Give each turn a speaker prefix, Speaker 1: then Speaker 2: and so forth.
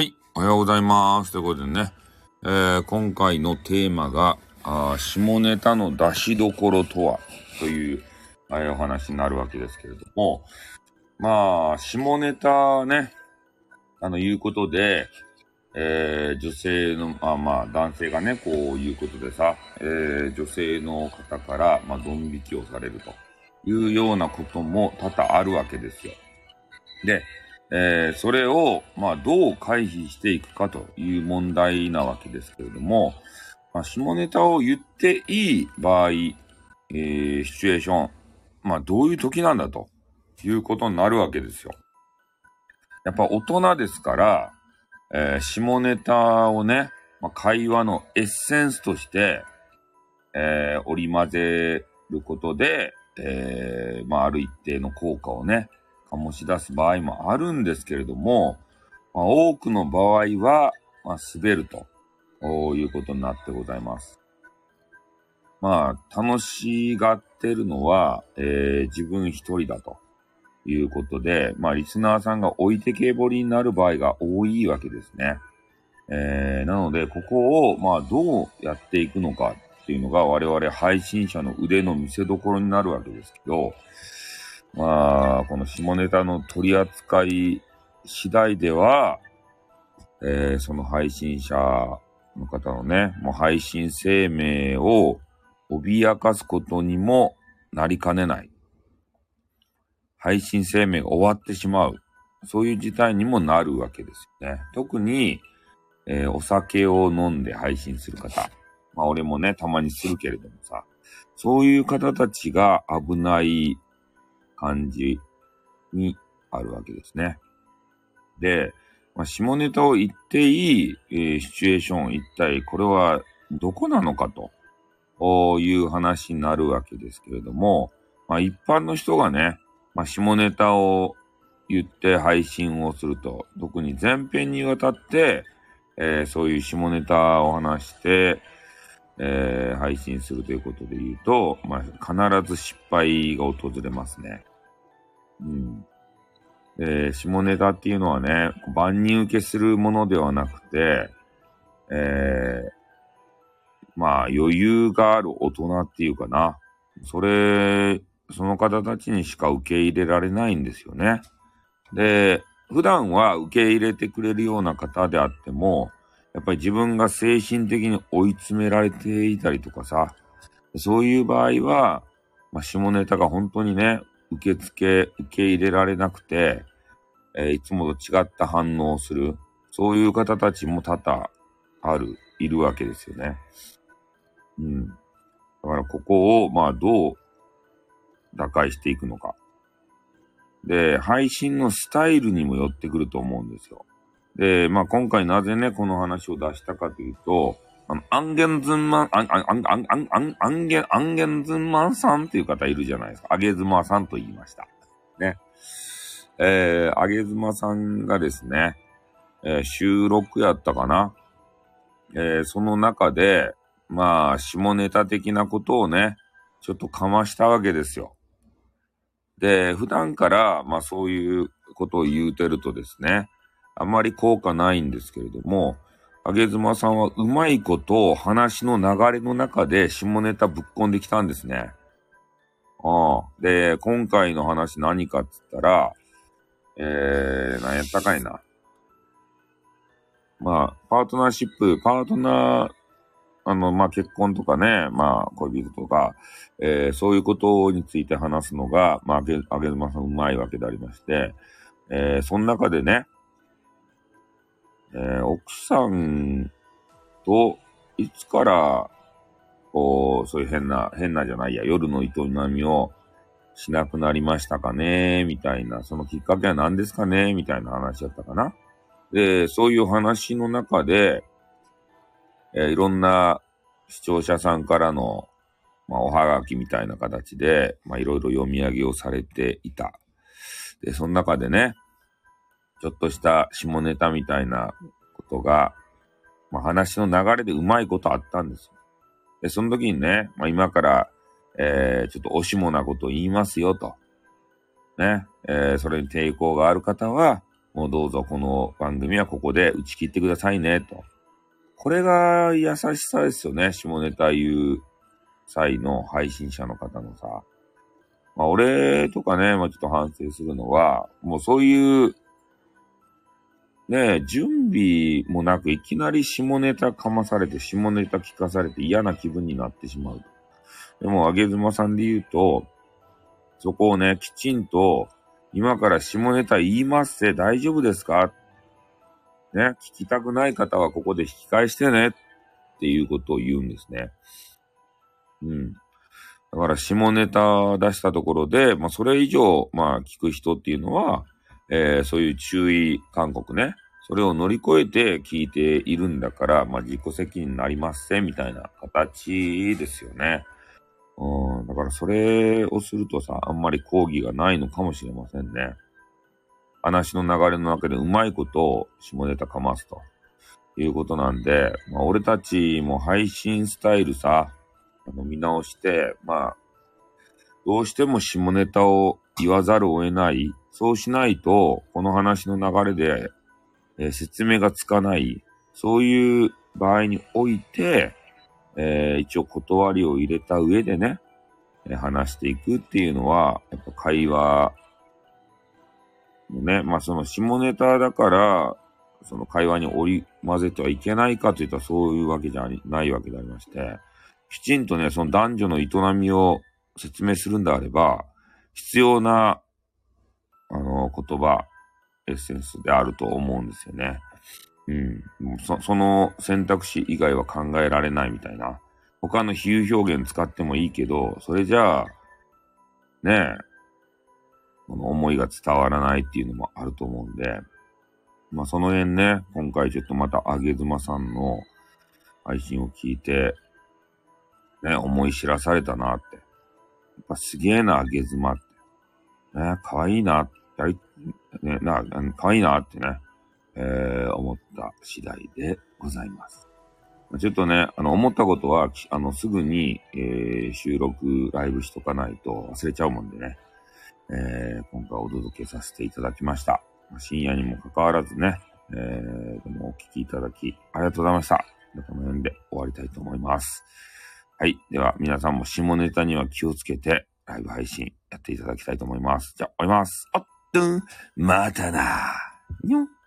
Speaker 1: はい、おはようございます。ということでね、えー今回のテーマが、あ下ネタの出しどころとはという、えお話になるわけですけれども、まあ、下ネタね、あの、言うことで、えー女性の、あまあ、男性がね、こういうことでさ、えー女性の方から、まあ、ドン引きをされるというようなことも多々あるわけですよ。で、えーそれを、まあ、どう回避していくかという問題なわけですけれども、まあ、下ネタを言っていい場合、えーシチュエーション、まあ、どういう時なんだということになるわけですよ。やっぱ大人ですから、えー下ネタをね、まあ、会話のエッセンスとして、えー織り交ぜることで、えーまあ、ある一定の効果をね、醸し出す場合もあるんですけれども、まあ、多くの場合は、まあ、滑るということになってございます。まあ、楽しがってるのは、えー自分一人だということで、まあ、リスナーさんが置いてけぼりになる場合が多いわけですね。えーなので、ここを、まあ、どうやっていくのかっていうのが我々配信者の腕の見せ所になるわけですけど、まあ、この下ネタの取り扱い次第では、えーその配信者の方のね、もう配信生命を脅かすことにもなりかねない。配信生命が終わってしまう。そういう事態にもなるわけですよね。特に、えーお酒を飲んで配信する方。まあ俺もね、たまにするけれどもさ、そういう方たちが危ない感じにあるわけですね。で、まあ、下ネタを言っていい、えーシチュエーション、一体これはどこなのかという話になるわけですけれども、まあ、一般の人がね、まあ、下ネタを言って配信をすると、特に前編にわたって、えーそういう下ネタを話して、えー配信するということで言うと、まあ、必ず失敗が訪れますね。うん。で、下ネタっていうのはね、万人受けするものではなくて、えーまあ余裕がある大人っていうかな。それ、その方たちにしか受け入れられないんですよね。で、普段は受け入れてくれるような方であっても、やっぱり自分が精神的に追い詰められていたりとかさ、そういう場合は、まあ、下ネタが本当にね、受け付け、受け入れられなくて、えーいつもと違った反応をする、そういう方たちも多々ある、いるわけですよね。うん。だからここを、まあ、どう打開していくのか。で、配信のスタイルにもよってくると思うんですよ。で、まあ、今回なぜね、この話を出したかというと、あの、アンゲンズンマン、アン、アン、アン、アン、アン、ゲン、アンゲンズンマンさんっていう方いるじゃないですか。あげずまさんと言いました。ね。えー、あげずまさんがですね、えー収録やったかな。えーその中で、まあ、下ネタ的なことをね、ちょっとかましたわけですよ。で、普段から、まあそういうことを言うてるとですね、あまり効果ないんですけれども、あげずまさんはうまいこと話の流れの中で下ネタぶっこんできたんですね。ああ。で、今回の話何かっつったら、えー、何やったかいな。まあ、パートナーシップ、パートナー、あの、まあ、結婚とかね、まあ、恋人とか、えーそういうことについて話すのが、まあ、あげ、あげずまさんうまいわけでありまして、えーその中でね、えー奥さんと、いつから、こう、そういう変な、変なじゃないや、夜の営みをしなくなりましたかね、みたいな、そのきっかけは何ですかね、みたいな話だったかな。で、そういう話の中で、えーいろんな視聴者さんからの、まあ、おはがきみたいな形で、まあ、いろいろ読み上げをされていた。で、その中でね、ちょっとした下ネタみたいなことが、まあ、話の流れでうまいことあったんですよ。で、その時にね、まあ、今から、えー、ちょっとおしもなことを言いますよと。ね、えー、それに抵抗がある方は、もうどうぞこの番組はここで打ち切ってくださいね、と。これが優しさですよね。下ネタ言う際の配信者の方のさ。まあ俺とかね、まあちょっと反省するのは、もうそういうね準備もなくいきなり下ネタかまされて、下ネタ聞かされて嫌な気分になってしまう。でも、あげずまさんで言うと、そこをね、きちんと、今から下ネタ言いますせ、大丈夫ですか？ね、聞きたくない方はここで引き返してねっていうことを言うんですね。うん。だから下ネタ出したところで、まあそれ以上、まあ聞く人っていうのは、えー、そういう注意勧告ね。それを乗り越えて聞いているんだから、まあ自己責任になりませんみたいな形ですよね。うん、だからそれをするとさ、あんまり講義がないのかもしれませんね。話の流れの中でうまいことを下ネタかますということなんで、まあ俺たちも配信スタイルさ、あの見直して、まあ、どうしても下ネタを言わざるを得ない。そうしないと、この話の流れで、えー、説明がつかない。そういう場合において、えー、一応断りを入れた上でね、えー、話していくっていうのは、やっぱ会話のね、まあその下ネタだから、その会話に織り交ぜてはいけないかといったらそういうわけじゃないわけでありまして、きちんとね、その男女の営みを説明するんであれば、必要な、あの、言葉、エッセンスであると思うんですよね。うん。そその選択肢以外は考えられないみたいな。他の比喩表現使ってもいいけど、それじゃあ、ねえ、この思いが伝わらないっていうのもあると思うんで、まあその辺ね、今回ちょっとまたあげずまさんの配信を聞いて、ね、思い知らされたなって。やっぱすげえな、あげずまって。ね、かわいいな、やり、ね、な、かわいいなってね。えー、思った次第でございます。ちょっとね、あの、思ったことは、あの、すぐに、えー、収録、ライブしとかないと忘れちゃうもんでね、えー、今回お届けさせていただきました。深夜にもかかわらずね、えー、でもお聞きいただき、ありがとうございました。この辺で終わりたいと思います。はい。では、皆さんも下ネタには気をつけて、ライブ配信やっていただきたいと思います。じゃあ、終わります。あっとん、またなにょん。